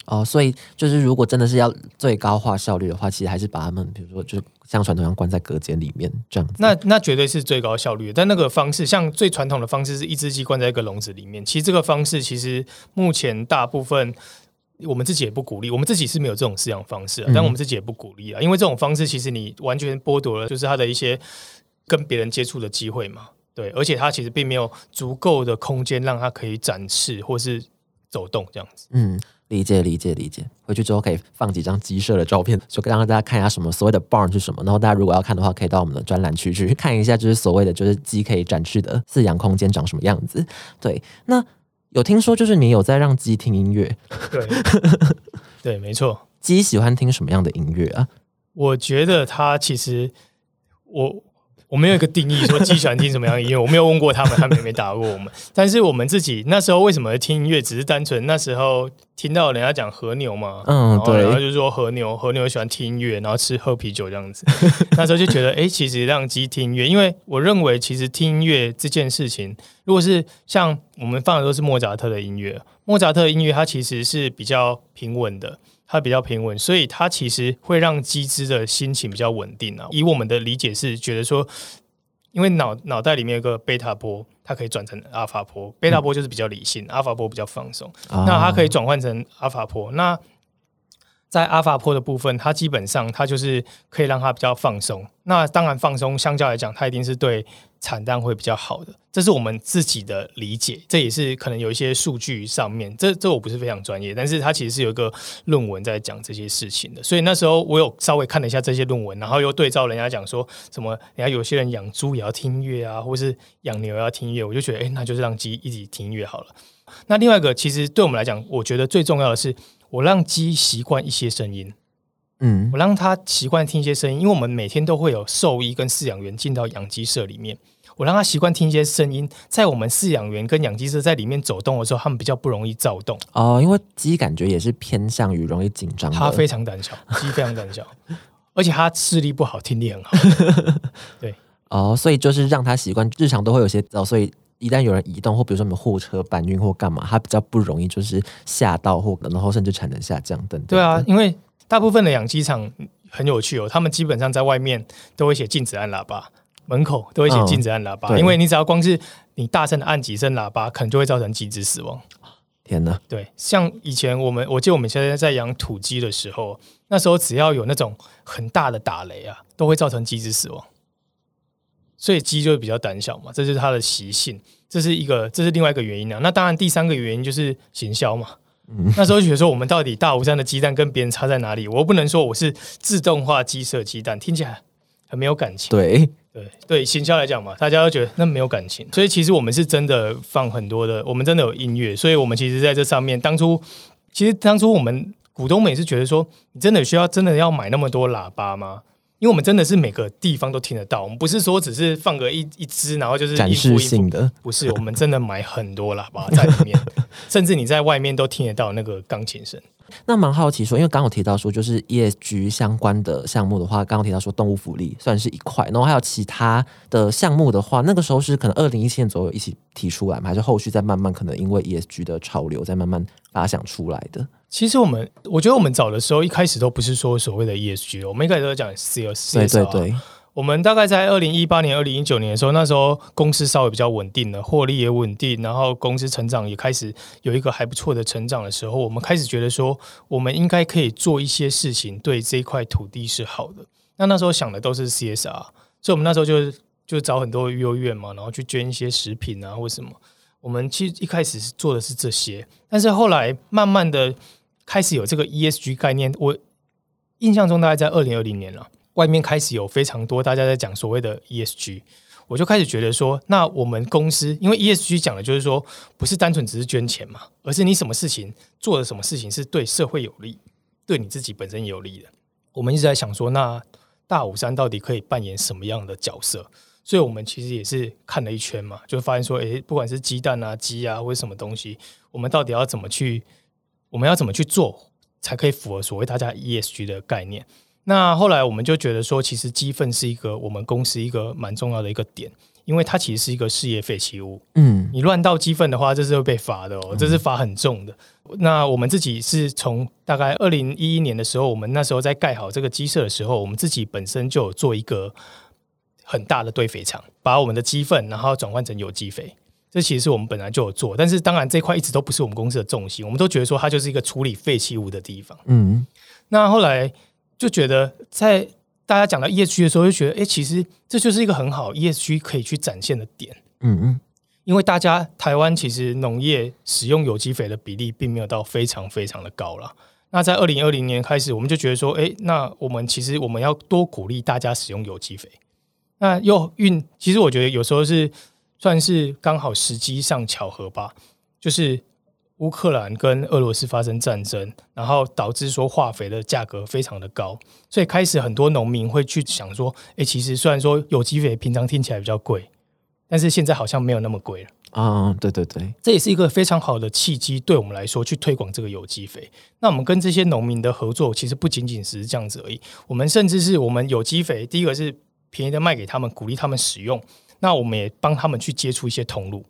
哦，所以就是如果真的是要最高化效率的话，其实还是把它们，比如说就是像传统一样关在隔间里面这样子。那那绝对是最高效率的，但那个方式，像最传统的方式是一只鸡关在一个笼子里面。其实这个方式，其实目前大部分我们自己也不鼓励，我们自己是没有这种饲养方式、啊，嗯但我们自己也不鼓励啊，因为这种方式其实你完全剥夺了就是它的一些跟别人接触的机会嘛。对，而且它其实并没有足够的空间让它可以展示或是走动这样子。嗯，理解理解理解。回去之后可以放几张鸡舍的照片，就让大家看一下什么所谓的 barn 是什么。然后大家如果要看的话，可以到我们的专栏区去看一下，就是所谓的就是鸡可以展示的饲养空间长什么样子。对，那有听说就是你有在让鸡听音乐，对，对，没错。鸡喜欢听什么样的音乐啊？我觉得它其实我我没有一个定义说鸡喜欢听什么样的音乐，我没有问过他们，他们也没打过我们。但是我们自己那时候为什么会听音乐，只是单纯那时候听到人家讲和牛嘛，嗯对然后就说和牛和牛喜欢听音乐，然后吃喝啤酒这样子。那时候就觉得，哎、其实让鸡听音乐，因为我认为其实听音乐这件事情，如果是像我们放的都是莫扎特的音乐，莫扎特的音乐它其实是比较平稳的。它比较平稳，所以它其实会让鸡只的心情比较稳定啊。以我们的理解是觉得说，因为脑脑袋里面有个贝塔波，它可以转成阿尔法波，贝塔波就是比较理性，阿尔法波比较放松。啊那它可以转换成阿尔法波。那在阿尔法波的部分，它基本上它就是可以让它比较放松。那当然放松，相较来讲，它一定是对产蛋会比较好的。这是我们自己的理解，这也是可能有一些数据上面，这这我不是非常专业，但是它其实是有一个论文在讲这些事情的。所以那时候我有稍微看了一下这些论文，然后又对照人家讲说什么，人家有些人养猪也要听音乐啊，或是养牛也要听音乐，我就觉得，哎，那就是让鸡一起听音乐好了。那另外一个，其实对我们来讲，我觉得最重要的是，我让鸡习惯一些声音。嗯我让他习惯听一些声音，因为我们每天都会有兽医跟饲养员进到养鸡舍里面，我让他习惯听一些声音，在我们饲养员跟养鸡舍在里面走动的时候，他们比较不容易躁动。哦，因为鸡感觉也是偏向于容易紧张，它非常胆小，鸡非常胆小，而且它视力不好，听力很好。对哦，所以就是让它习惯，日常都会有些哦，所以一旦有人移动或比如说我们货车搬运或干嘛，它比较不容易就是吓到或然后甚至产能下降等等。对啊，，因为大部分的养鸡场很有趣哦，他们基本上在外面都会写禁止按喇叭，门口都会写嗯禁止按喇叭，对因为你只要光是你大声的按几声喇叭，可能就会造成鸡只死亡。天哪，对，像以前我们，我记得我们现在在养土鸡的时候，那时候只要有那种很大的打雷啊，都会造成鸡只死亡。所以鸡就会比较胆小嘛，这是它的习性，这是一个，这是另外一个原因啊。那当然，第三个原因就是行销嘛。那时候觉得说，我们到底大吴山的鸡蛋跟别人差在哪里？我又不能说我是自动化鸡舍鸡蛋，听起来很没有感情。对，对对，行销来讲嘛，大家都觉得那没有感情，所以其实我们是真的放很多的，我们真的有音乐，所以我们其实在这上面，当初其实当初我们股东们也是觉得说，你真的需要真的要买那么多喇叭吗？因为我们真的是每个地方都听得到，我们不是说只是放个一一支，然后就是展示性的，不是，我们真的买很多喇叭在里面，甚至你在外面都听得到那个钢琴声。那蛮好奇说，因为刚刚有提到说，就是 ESG 相关的项目的话，刚刚提到说动物福利算是一块，然后还有其他的项目的话，那个时候是可能二零一七年左右一起提出来嘛，还是后续再慢慢可能因为 ESG 的潮流再慢慢发想出来的？其实我们，我觉得我们找的时候一开始都不是说所谓的 ESG，我们一开始都讲 CS，对对对，我们大概在二零一八年、二零一九年的时候，那时候公司稍微比较稳定了，获利也稳定，然后公司成长也开始有一个还不错的成长的时候，我们开始觉得说，我们应该可以做一些事情，对这一块土地是好的。那那时候想的都是 CSR，所以我们那时候就就找很多幼儿园嘛，然后去捐一些食品啊或什么。我们其实一开始是做的是这些，但是后来慢慢的开始有这个 ESG 概念，我印象中大概在二零二零年了。外面开始有非常多大家在讲所谓的 ESG，我就开始觉得说，那我们公司因为 ESG 讲的就是说，不是单纯只是捐钱嘛，而是你什么事情做的什么事情是对社会有利，对你自己本身有利的。我们一直在想说，那大武山到底可以扮演什么样的角色？所以我们其实也是看了一圈嘛，就发现说，诶，不管是鸡蛋啊、鸡啊，或者什么东西，我们到底要怎么去，我们要怎么去做，才可以符合所谓大家 ESG 的概念？那后来我们就觉得说，其实鸡粪是一个我们公司一个蛮重要的一个点，因为它其实是一个事业废弃物。嗯，你乱倒鸡粪的话，这是会被罚的哦，这是罚很重的。那我们自己是从大概二零一一年的时候，我们那时候在盖好这个鸡舍的时候，我们自己本身就有做一个很大的堆肥场，把我们的鸡粪然后转换成有机肥。这其实是我们本来就有做，但是当然这块一直都不是我们公司的重心，我们都觉得说它就是一个处理废弃物的地方。嗯，那后来就觉得，在大家讲到 ESG 的时候，就觉得，哎，其实这就是一个很好 ESG 可以去展现的点。嗯嗯，因为大家台湾其实农业使用有机肥的比例并没有到非常非常的高了。那在二零二零年开始，我们就觉得说，哎，那我们其实我们要多鼓励大家使用有机肥。那又运，其实我觉得有时候是算是刚好时机上巧合吧，就是乌克兰跟俄罗斯发生战争，然后导致说化肥的价格非常的高，所以开始很多农民会去想说，哎，其实虽然说有机肥平常听起来比较贵，但是现在好像没有那么贵了。啊，对对对，这也是一个非常好的契机，对我们来说去推广这个有机肥。那我们跟这些农民的合作，其实不仅仅是这样子而已。我们甚至是我们有机肥，第一个是便宜的卖给他们，鼓励他们使用。那我们也帮他们去接触一些通路，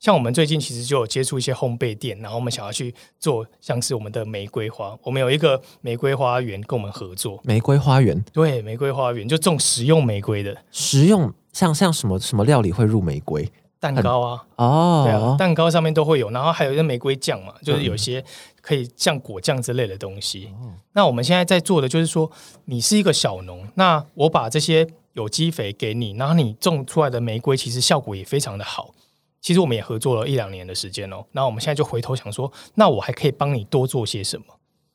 像我们最近其实就有接触一些烘焙店，然后我们想要去做像是我们的玫瑰花，我们有一个玫瑰花园跟我们合作，玫瑰花园对，玫瑰花园就种食用玫瑰的食用，像像什么什么料理会入玫瑰？蛋糕啊，哦对啊哦，，蛋糕上面都会有，然后还有一个玫瑰酱嘛，就是有些可以酱果酱之类的东西。那我们现在在做的就是说，你是一个小农，那我把这些有机肥给你，然后你种出来的玫瑰其实效果也非常的好。其实我们也合作了一两年的时间哦，那我们现在就回头想说，那我还可以帮你多做些什么？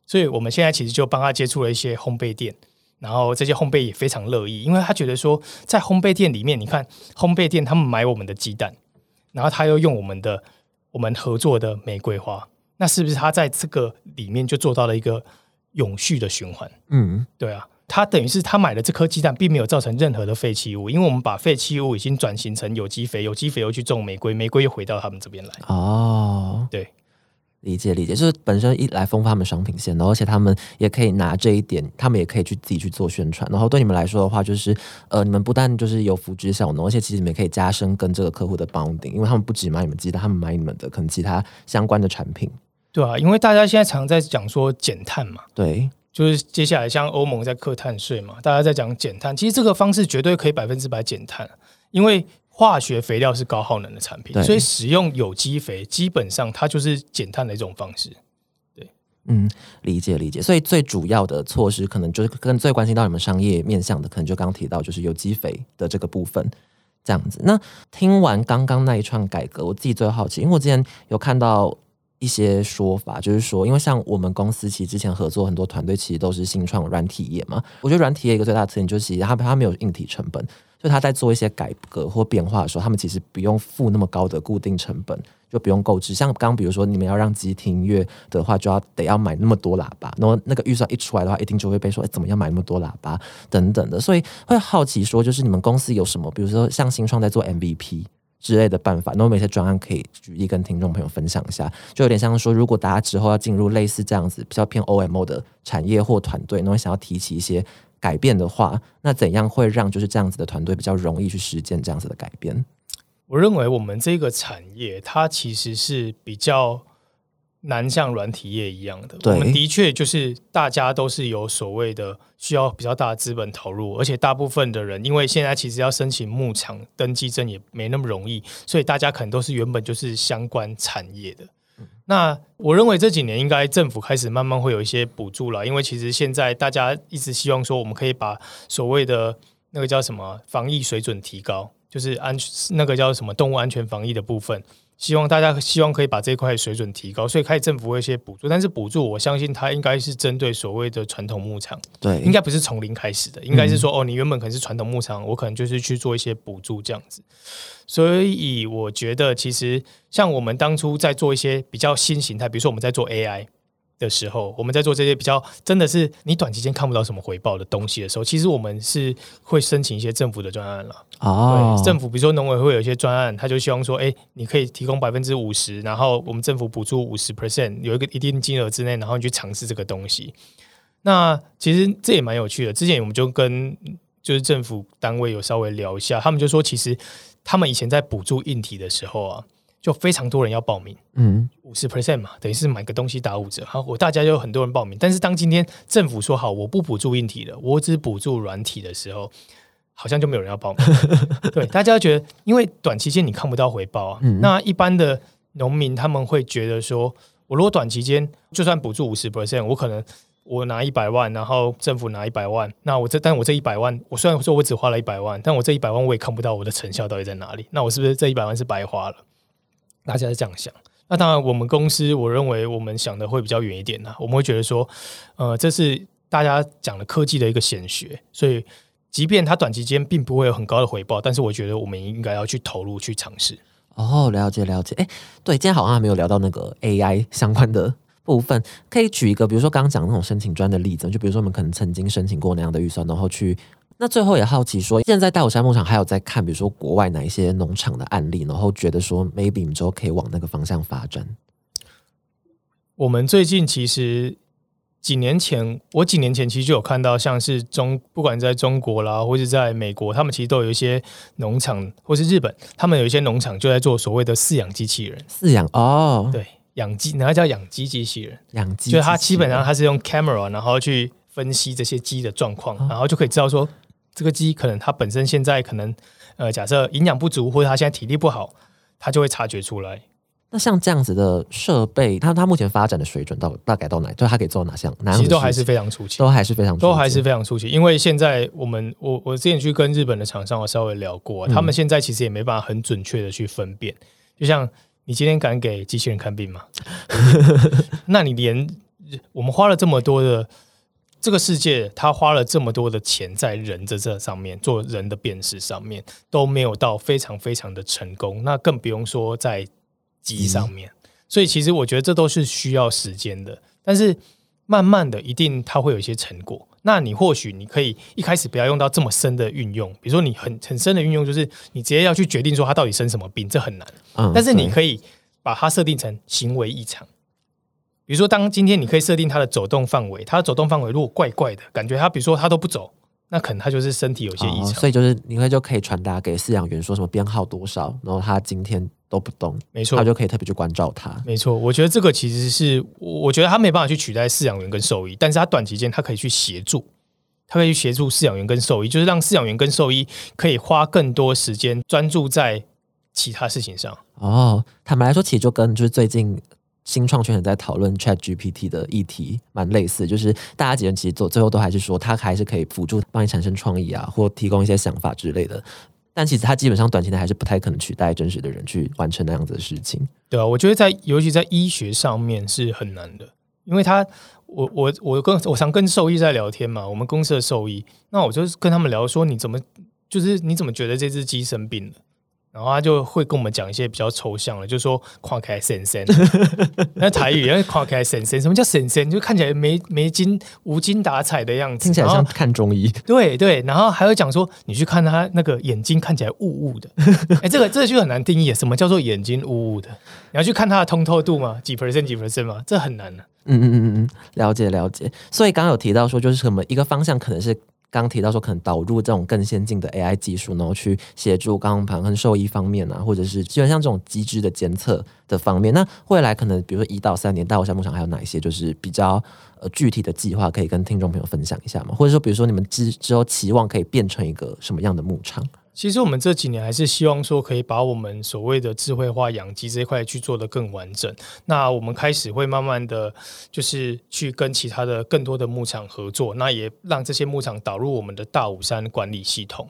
所以我们现在其实就帮他接触了一些烘焙店，然后这些烘焙也非常乐意，因为他觉得说，在烘焙店里面，你看烘焙店他们买我们的鸡蛋，然后他又用我们的我们合作的玫瑰花，那是不是他在这个里面就做到了一个永续的循环。嗯，对啊，他等于是他买的这颗鸡蛋，并没有造成任何的废弃物，因为我们把废弃物已经转型成有机肥，有机肥又去种玫瑰，玫瑰又回到他们这边来。哦，对，理解理解，就是本身一来丰富他们商品线，然后而且他们也可以拿这一点，他们也可以去自己去做宣传。然后对你们来说的话，就是呃，你们不但就是有福祉小农，而且其实你们也可以加深跟这个客户的 bonding，因为他们不只买你们鸡蛋，他们买你们的可能其他相关的产品。对啊，因为大家现在常在讲说减碳嘛，对，就是接下来像欧盟在课碳税嘛，大家在讲减碳，其实这个方式绝对可以百分之百减碳，因为化学肥料是高耗能的产品，所以使用有机肥基本上它就是减碳的一种方式。对嗯，理解理解。所以最主要的措施，可能就是跟最关心到你们商业面向的，可能就刚刚提到就是有机肥的这个部分。这样子，那听完刚刚那一串改革，我自己最好奇，因为我之前有看到一些说法，就是说，因为像我们公司其实之前合作很多团队，其实都是新创软体业嘛。我觉得软体业一个最大的特点就是，其实它它没有硬体成本，所以他在做一些改革或变化的时候，他们其实不用付那么高的固定成本，就不用购置。像刚比如说你们要让机听音乐的话，就要得要买那么多喇叭，然后那个预算一出来的话，一定就会被说，哎，怎么样买那么多喇叭等等的。所以会好奇说，就是你们公司有什么，比如说像新创在做 MVP。之类的办法，那我们有些专案可以举例跟听众朋友分享一下，就有点像说，如果大家之后要进入类似这样子比较偏 OMO 的产业或团队，那我想要提起一些改变的话，那怎样会让就是这样子的团队比较容易去实践这样子的改变？我认为我们这个产业它其实是比较难像软体业一样的。我们的确就是大家都是有所谓的需要比较大的资本投入，而且大部分的人因为现在其实要申请牧场登记证也没那么容易，所以大家可能都是原本就是相关产业的。那我认为这几年应该政府开始慢慢会有一些补助了，因为其实现在大家一直希望说我们可以把所谓的那个叫什么防疫水准提高，就是安那个叫什么动物安全防疫的部分，希望大家希望可以把这一块水准提高，所以开始政府会有一些补助，但是补助我相信它应该是针对所谓的传统牧场，对，应该不是从零开始的，应该是说、哦，你原本可能是传统牧场，我可能就是去做一些补助这样子。所以我觉得，其实像我们当初在做一些比较新形态，比如说我们在做 AI 的时候，我们在做这些比较真的是你短期间看不到什么回报的东西的时候，其实我们是会申请一些政府的专案了。哦对，，政府比如说农委会有一些专案，他就希望说，哎，你可以提供百分之五十，然后我们政府补助五十 percent，有一个一定金额之内，然后你去尝试这个东西。那其实这也蛮有趣的。之前我们就跟就是政府单位有稍微聊一下，他们就说，其实他们以前在补助硬体的时候啊，就非常多人要报名，嗯，五十 percent 嘛，等于是买个东西打五折。好，我大家就有很多人报名，但是当今天政府说好我不补助硬体了，我只补助软体的时候，好像就没有人要报名。对，大家觉得，因为短期间你看不到回报啊，嗯那一般的农民他们会觉得说，我如果短期间就算补助五十 percent，我可能。我拿一百万，然后政府拿一百万，那我这，但我这一百万，我虽然说我只花了一百万，但我这一百万我也看不到我的成效到底在哪里，那我是不是这一百万是白花了？大家是这样想。那当然，我们公司我认为我们想的会比较远一点呢、我们会觉得说，呃，这是大家讲的科技的一个显学，所以即便它短期间并不会有很高的回报，但是我觉得我们应该要去投入去尝试。哦，了解了解。哎，对，今天好像还没有聊到那个 AI 相关的部分，可以举一个，比如说刚刚讲那种申请专的例子，就比如说我们可能曾经申请过那样的预算，然后去。那最后也好奇说，现在大武山牧场还有在看，比如说国外哪一些农场的案例，然后觉得说 maybe 你们之后可以往那个方向发展。我们最近其实几年前，我几年前其实就有看到，像是中不管在中国啦，或是在美国，他们其实都有一些农场，或是日本，他们有一些农场就在做所谓的饲养机器人，饲养哦，对，养鸡，那叫养鸡机器人。养鸡，就是它基本上它是用 camera，然后去分析这些鸡的状况，然后就可以知道说这个鸡可能它本身现在可能呃假设营养不足，或者它现在体力不好，它就会察觉出来。那像这样子的设备，它它目前发展的水准到大概到哪？就它可以做哪项？哪其实都还是非常初期，都还是非常都还是非常初期。因为现在我们我我之前去跟日本的厂商我稍微聊过，他们现在其实也没办法很准确的去分辨。就像你今天敢给机器人看病吗？那你连我们花了这么多的这个世界，他花了这么多的钱在人的这上面做人的辨识上面，都没有到非常非常的成功，那更不用说在鸡上面。所以其实我觉得这都是需要时间的，但是慢慢的一定它会有一些成果。那你或许你可以一开始不要用到这么深的运用，比如说你很很深的运用，就是你直接要去决定说他到底生什么病，这很难。嗯，但是你可以把它设定成行为异常。比如说，当今天你可以设定它的走动范围，它的走动范围如果怪怪的，感觉它比如说它都不走，那可能它就是身体有些异常。哦所以就是你会就可以传达给饲养员说什么编号多少，然后它今天都不动，没错他，就可以特别去关照它。没错。我觉得这个其实是，我我觉得它没办法去取代饲养员跟兽医，但是它短期间它可以去协助，它可以去协助饲养员跟兽医，就是让饲养员跟兽医可以花更多时间专注在其他事情上。哦，坦白来说，其实就跟就是最近新创圈也在讨论 Chat GPT 的议题蛮类似，就是大家几人其实做最后都还是说，它还是可以辅助帮你产生创意啊，或提供一些想法之类的。但其实它基本上短期内还是不太可能取代真实的人去完成那样子的事情。对啊，我觉得在尤其在医学上面是很难的，因为他我我我跟我常跟兽医在聊天嘛，我们公司的兽医，那我就跟他们聊说你怎么就是你怎么觉得这只鸡生病了？然后他就会跟我们讲一些比较抽象的，就说“跨开神神”，那台语因为“跨开神神”，什么叫神神？就看起来没没精无精打采的样子，听起来像看中医，对对，然后还会讲说，你去看他那个眼睛看起来雾雾的，哎，这个这个就很难定义，什么叫做眼睛雾雾的？你要去看它的通透度嘛，几 percent 几 percent 嘛，这很难的、嗯嗯嗯嗯嗯，了解了解。所以刚刚有提到说，就是什么一个方向可能是刚提到说，可能导入这种更先进的 AI 技术，然后去协助刚刚盘跟兽医方面啊，或者是基本上这种机制的监测的方面。那未来可能比如说一到三年，大武山牧场还有哪一些就是比较呃具体的计划，可以跟听众朋友分享一下吗？或者说，比如说你们之之后期望可以变成一个什么样的牧场？其实我们这几年还是希望说，可以把我们所谓的智慧化养鸡这一块去做得更完整。那我们开始会慢慢的就是去跟其他的更多的牧场合作，那也让这些牧场导入我们的大武山管理系统。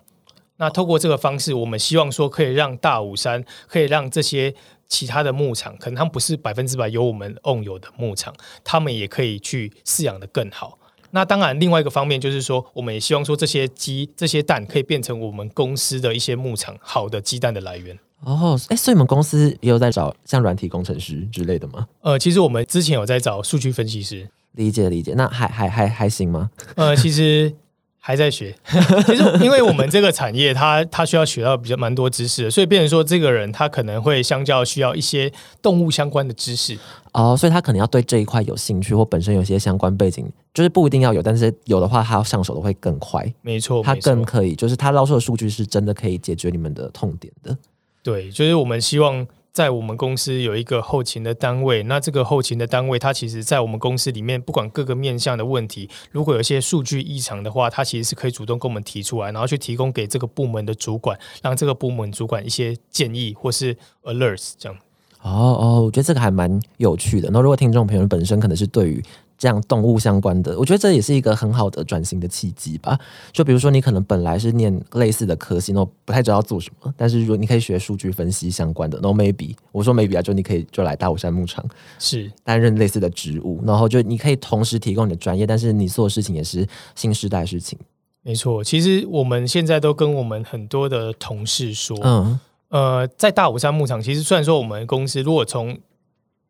那透过这个方式，我们希望说可以让大武山可以让这些其他的牧场，可能他们不是百分之百由我们 own 有的牧场，他们也可以去饲养的更好。那当然，另外一个方面就是说，我们也希望说这些鸡、这些蛋可以变成我们公司的一些牧场好的鸡蛋的来源。哦，哎，所以你们公司也有在找像软体工程师之类的吗？呃，其实我们之前有在找数据分析师，理解理解，那还还还还行吗？呃，其实还在学。其实因为我们这个产业它，它需要学到比较蛮多知识的，所以变成说这个人他可能会相较需要一些动物相关的知识。哦，所以他可能要对这一块有兴趣，或本身有些相关背景，就是不一定要有，但是有的话，他上手的会更快，没错，他更可以，就是他捞出的数据是真的可以解决你们的痛点的。对，就是我们希望在我们公司有一个后勤的单位，那这个后勤的单位，它其实在我们公司里面，不管各个面向的问题，如果有一些数据异常的话，它其实是可以主动跟我们提出来，然后去提供给这个部门的主管，让这个部门主管一些建议或是 alerts 这样。哦哦，我觉得这个还蛮有趣的。那如果听众朋友本身可能是对于这样动物相关的，我觉得这也是一个很好的转型的契机吧。就比如说你可能本来是念类似的科系，然后不太知道做什么，但是如果你可以学数据分析相关的，然后 maybe 我说 maybe 啊，就你可以就来大武山牧场是担任类似的职务，然后就你可以同时提供你的专业，但是你做的事情也是新时代的事情。没错，其实我们现在都跟我们很多的同事说，嗯，呃，在大武山牧场，其实虽然说我们公司如果从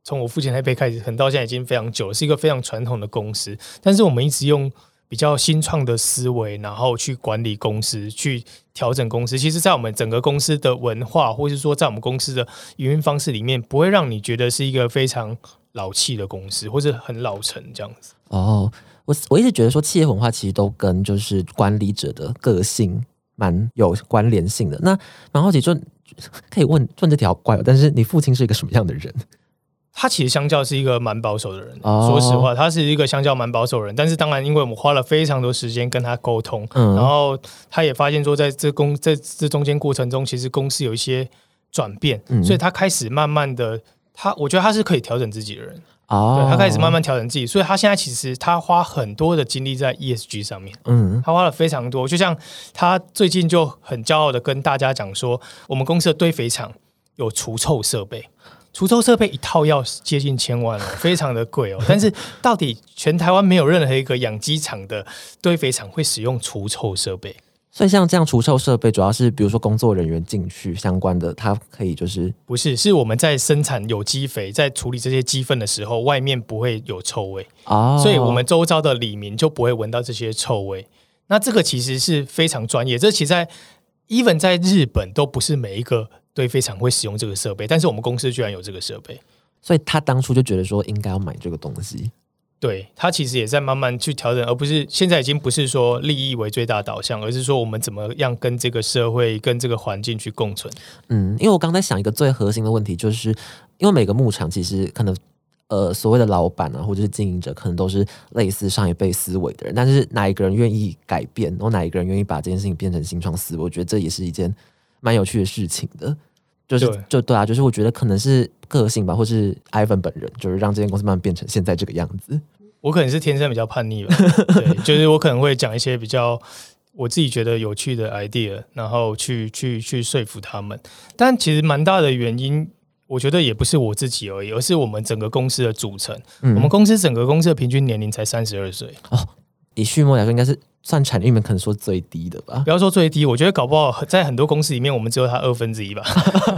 从我父亲那辈开始，可能到现在已经非常久了，是一个非常传统的公司，但是我们一直用比较新创的思维，然后去管理公司，去调整公司。其实，在我们整个公司的文化，或是说在我们公司的营运方式里面，不会让你觉得是一个非常老气的公司，或者很老成这样子。哦，我我一直觉得说企业文化其实都跟就是管理者的个性蛮有关联性的。那蛮好奇，就可以问问这条怪，但是你父亲是一个什么样的人？他其实相较是一个蛮保守的人，哦。说实话，他是一个相较蛮保守的人。但是当然，因为我们花了非常多时间跟他沟通，嗯。然后他也发现说，在这公在这中间过程中，其实公司有一些转变，嗯。所以他开始慢慢的，他我觉得他是可以调整自己的人，哦。对他开始慢慢调整自己，所以他现在其实他花很多的精力在 ESG 上面。嗯。他花了非常多，就像他最近就很骄傲的跟大家讲说，我们公司的堆肥厂有除臭设备，除臭设备一套要接近千万哦，非常的贵哦。但是到底全台湾没有任何一个养鸡场的堆肥厂会使用除臭设备，所以像这样除臭设备，主要是比如说工作人员进去相关的，它可以就是不是，是我们在生产有机肥，在处理这些鸡粪的时候，外面不会有臭味，哦，所以我们周遭的里民就不会闻到这些臭味。那这个其实是非常专业，这其实在 even 在日本都不是每一个堆肥厂会使用这个设备，但是我们公司居然有这个设备。所以他当初就觉得说应该要买这个东西。对他其实也在慢慢去调整，而不是现在已经不是说利益为最大导向，而是说我们怎么样跟这个社会、跟这个环境去共存。嗯，因为我刚才想一个最核心的问题，就是因为每个牧场其实可能呃所谓的老板啊，或者是经营者，可能都是类似上一辈思维的人，但是哪一个人愿意改变，然后哪一个人愿意把这件事情变成新创思维，我觉得这也是一件蛮有趣的事情的。就是对就对啊，就是我觉得可能是个性吧，或是 Ivan 本人，就是让这间公司慢慢变成现在这个样子。我可能是天生比较叛逆吧，对，就是我可能会讲一些比较我自己觉得有趣的 idea，然后去去去说服他们。但其实蛮大的原因，我觉得也不是我自己而已，而是我们整个公司的组成。嗯我们公司整个公司的平均年龄才三十二岁，以畜牧来说，应该是算产业里面可能说最低的吧不。要说最低，我觉得搞不好在很多公司里面，我们只有它二分之一吧。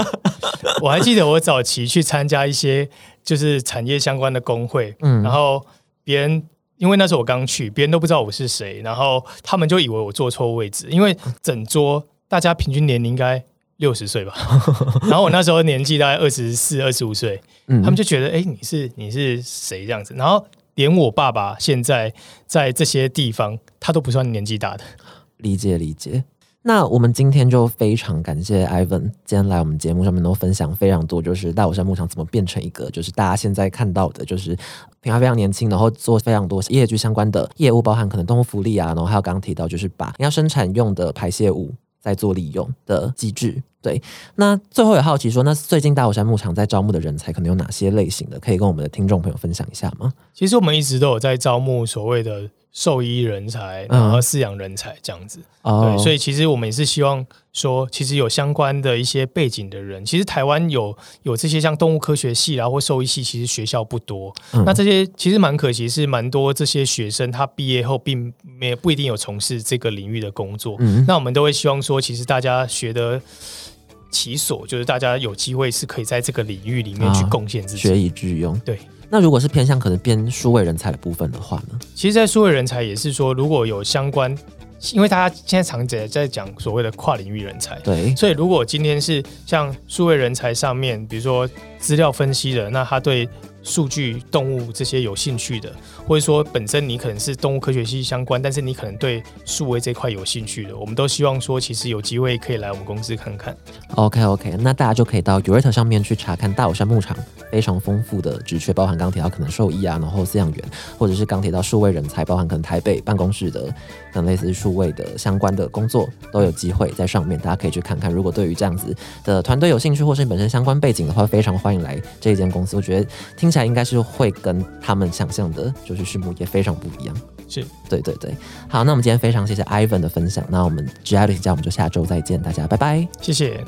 我还记得我早期去参加一些就是产业相关的工会，嗯然后别人因为那时候我刚去，别人都不知道我是谁，然后他们就以为我坐错位置，因为整桌大家平均年龄应该六十岁吧，然后我那时候年纪大概二十四、二十五岁，嗯他们就觉得哎、诶你是你是谁这样子，然后连我爸爸现在在这些地方，他都不算年纪大的。理解理解。那我们今天就非常感谢 Ivan 今天来我们节目上面，都分享非常多，就是大武山牧场怎么变成一个，就是大家现在看到的，就是品牌非常年轻，然后做非常多业具相关的业务，包含可能动物福利啊，然后还有刚刚提到就是把要生产用的排泄物在做利用的机制。对，那最后也好奇说，那最近大火山牧场在招募的人才可能有哪些类型的，可以跟我们的听众朋友分享一下吗？其实我们一直都有在招募所谓的兽医人才，嗯然后饲养人才这样子。哦对，所以其实我们也是希望说，其实有相关的一些背景的人，其实台湾有有这些像动物科学系啦或兽医系，其实学校不多。嗯那这些其实蛮可惜，是蛮多这些学生他毕业后并没不一定有从事这个领域的工作。嗯那我们都会希望说，其实大家学的其所，就是大家有机会是可以在这个领域里面去啊贡献自己。学以致用。对，那如果是偏向可能偏数位人才的部分的话呢？其实，在数位人才也是说，如果有相关，因为大家现在常在在讲所谓的跨领域人才，对，所以如果今天是像数位人才上面，比如说资料分析的，那他对数据、动物这些有兴趣的，或者说本身你可能是动物科学系相关，但是你可能对数位这块有兴趣的，我们都希望说，其实有机会可以来我们公司看看。OK OK，那大家就可以到 u r a t 上面去查看大武山牧场非常丰富的职缺，包含刚提到可能兽医啊，然后饲养员，或者是刚提到数位人才，包含可能台北办公室的，可能类似数位的相关的工作都有机会在上面，大家可以去看看。如果对于这样子的团队有兴趣，或是你本身相关背景的话，非常欢迎来这一间公司。我觉得听起来应该是会跟他们想象的，就是畜牧业非常不一样。是，对对对，好，那我们今天非常谢谢 Ivan 的分享，那我们 G I 的家我们就下周再见，大家拜拜。谢谢。